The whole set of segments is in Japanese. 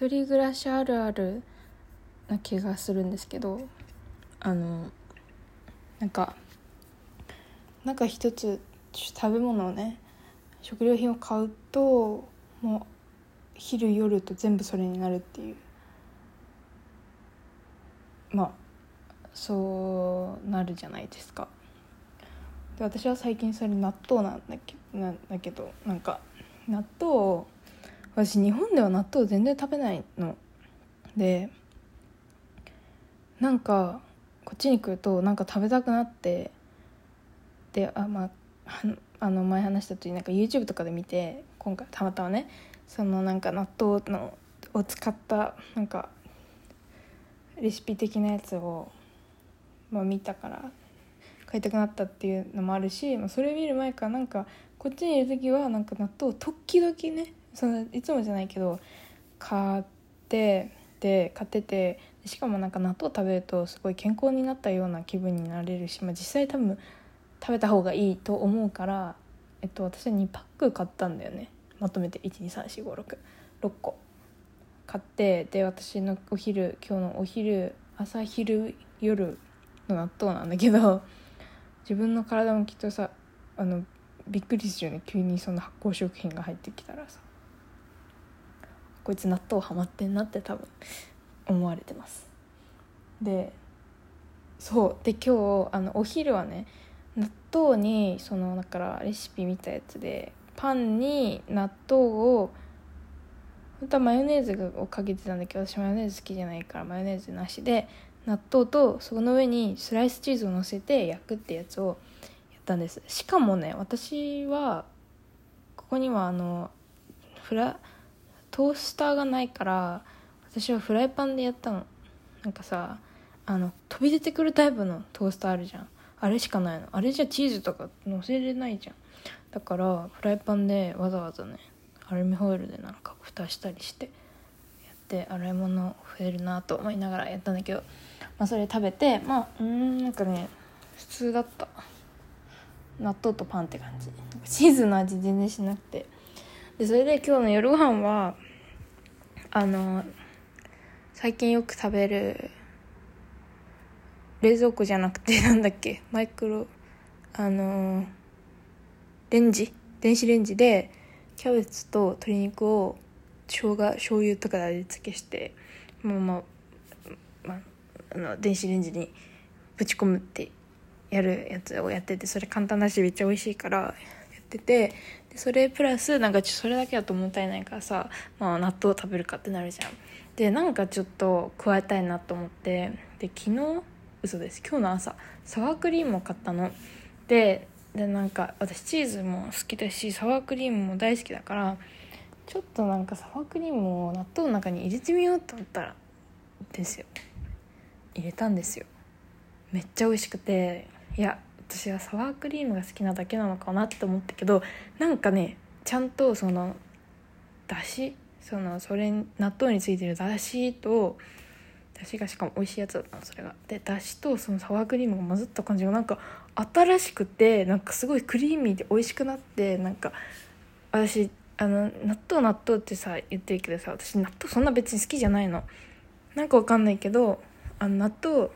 一人暮らしあるあるな気がするんですけどあのなんかなんか一つ食べ物をね食料品を買うともう昼夜と全部それになるっていう。まあそうなるじゃないですか。で私は最近それ納豆なんだけなんだけどなんか納豆を私日本では納豆全然食べないの。でなんかこっちに来るとなんか食べたくなってであまああの前話したとおりなんか YouTube とかで見て今回たまたまねそのなんか納豆のを使ったなんかレシピ的なやつを、まあ、見たから買いたくなったっていうのもあるし、まあ、それ見る前からなんかこっちにいる時はなんか納豆時々ねそのいつもじゃないけど買ってで買っててしかもなんか納豆食べるとすごい健康になったような気分になれるし、まあ、実際多分食べた方がいいと思うから、えっと、私は2パック買ったんだよね。まとめて。1234566個。買ってで私のお昼今日のお昼朝昼夜の納豆なんだけど自分の体もきっとさあのびっくりするよね。急にその発酵食品が入ってきたらさ。こいつ納豆ハマってんなって多分思われてます。でそう。で今日あのお昼はね納豆にそのだからレシピ見たやつでパンに納豆を本当はマヨネーズをかけてたんだけど私マヨネーズ好きじゃないからマヨネーズなしで納豆とその上にスライスチーズをのせて焼くってやつをやったんです。しかもね私はここにはあのフラトースターがないから私はフライパンでやったの。なんかさあの飛び出てくるタイプのトースターあるじゃん。あれしかないの。あれじゃチーズとかのせれないじゃん。だからフライパンでわざわざねアルミホイルでなんか蓋したりしてやって洗い物増えるなと思いながらやったんだけど、まあ、それ食べてまあうんなんかね普通だった。納豆とパンって感じ。チーズの味全然しなくて。でそれで今日の夜ご飯はあの最近よく食べる冷蔵庫じゃなくて なんだっけマイクロあのレンジ電子レンジでキャベツと鶏肉を生姜醤油とかで味付けしてまあまあ、まあ、あの電子レンジにぶち込むってやるやつをやっててそれ簡単だしめっちゃ美味しいからっててでそれプラスなんかそれだけだともったいないからさ、まあ、納豆を食べるかってなるじゃん。でなんかちょっと加えたいなと思ってで昨日嘘です。今日の朝サワークリームを買ったの。ででなんか私チーズも好きだしサワークリームも大好きだからちょっとなんかサワークリームを納豆の中に入れてみようと思ったらですよ。入れたんですよ。めっちゃ美味しくていや私はサワークリームが好きなだけなのかなって思ったけどなんかねちゃんとそのだしそのそれ納豆についてるだしとだしがしかも美味しいやつだったのそれが。でだしとそのサワークリームが混ざった感じがなんか新しくてなんかすごいクリーミーで美味しくなってなんか私あの納豆納豆ってさ言ってるけどさ私納豆そんな別に好きじゃないの。なんかわかんないけどあの納豆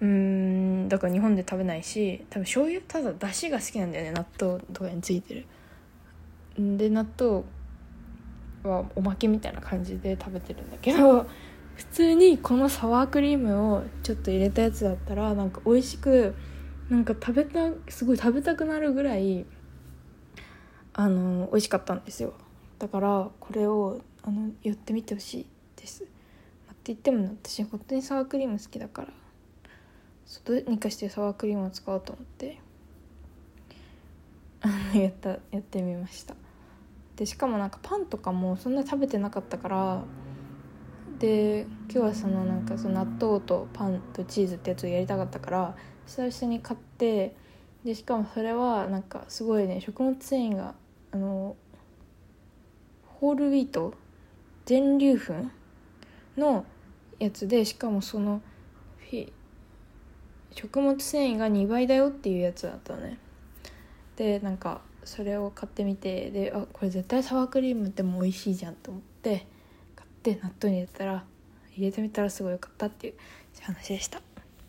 うんだから日本で食べないし多分醤油ただだしが好きなんだよね納豆とかについてる。で納豆はおまけみたいな感じで食べてるんだけど 普通にこのサワークリームをちょっと入れたやつだったらなんか美味しくなんか食べたすごい食べたくなるぐらいあの美味しかったんですよ。だからこれをあの寄ってみてほしいです。って言っても、私本当にサワークリーム好きだから。どうにかしてサワークリームを使おうと思って。やったやってみました。でしかもなんかパンとかもそんな食べてなかったからで今日はそのなんかその納豆とパンとチーズってやつをやりたかったから久々に買ってでしかもそれはなんかすごいね食物繊維があのホールウィート全粒粉のやつでしかもそのフィ食物繊維が2倍だよっていうやつだったね。でなんかそれを買ってみてであこれ絶対サワークリームっても美味しいじゃんと思って買って納豆に入れたら入れてみたらすごい良かったっていう話でした。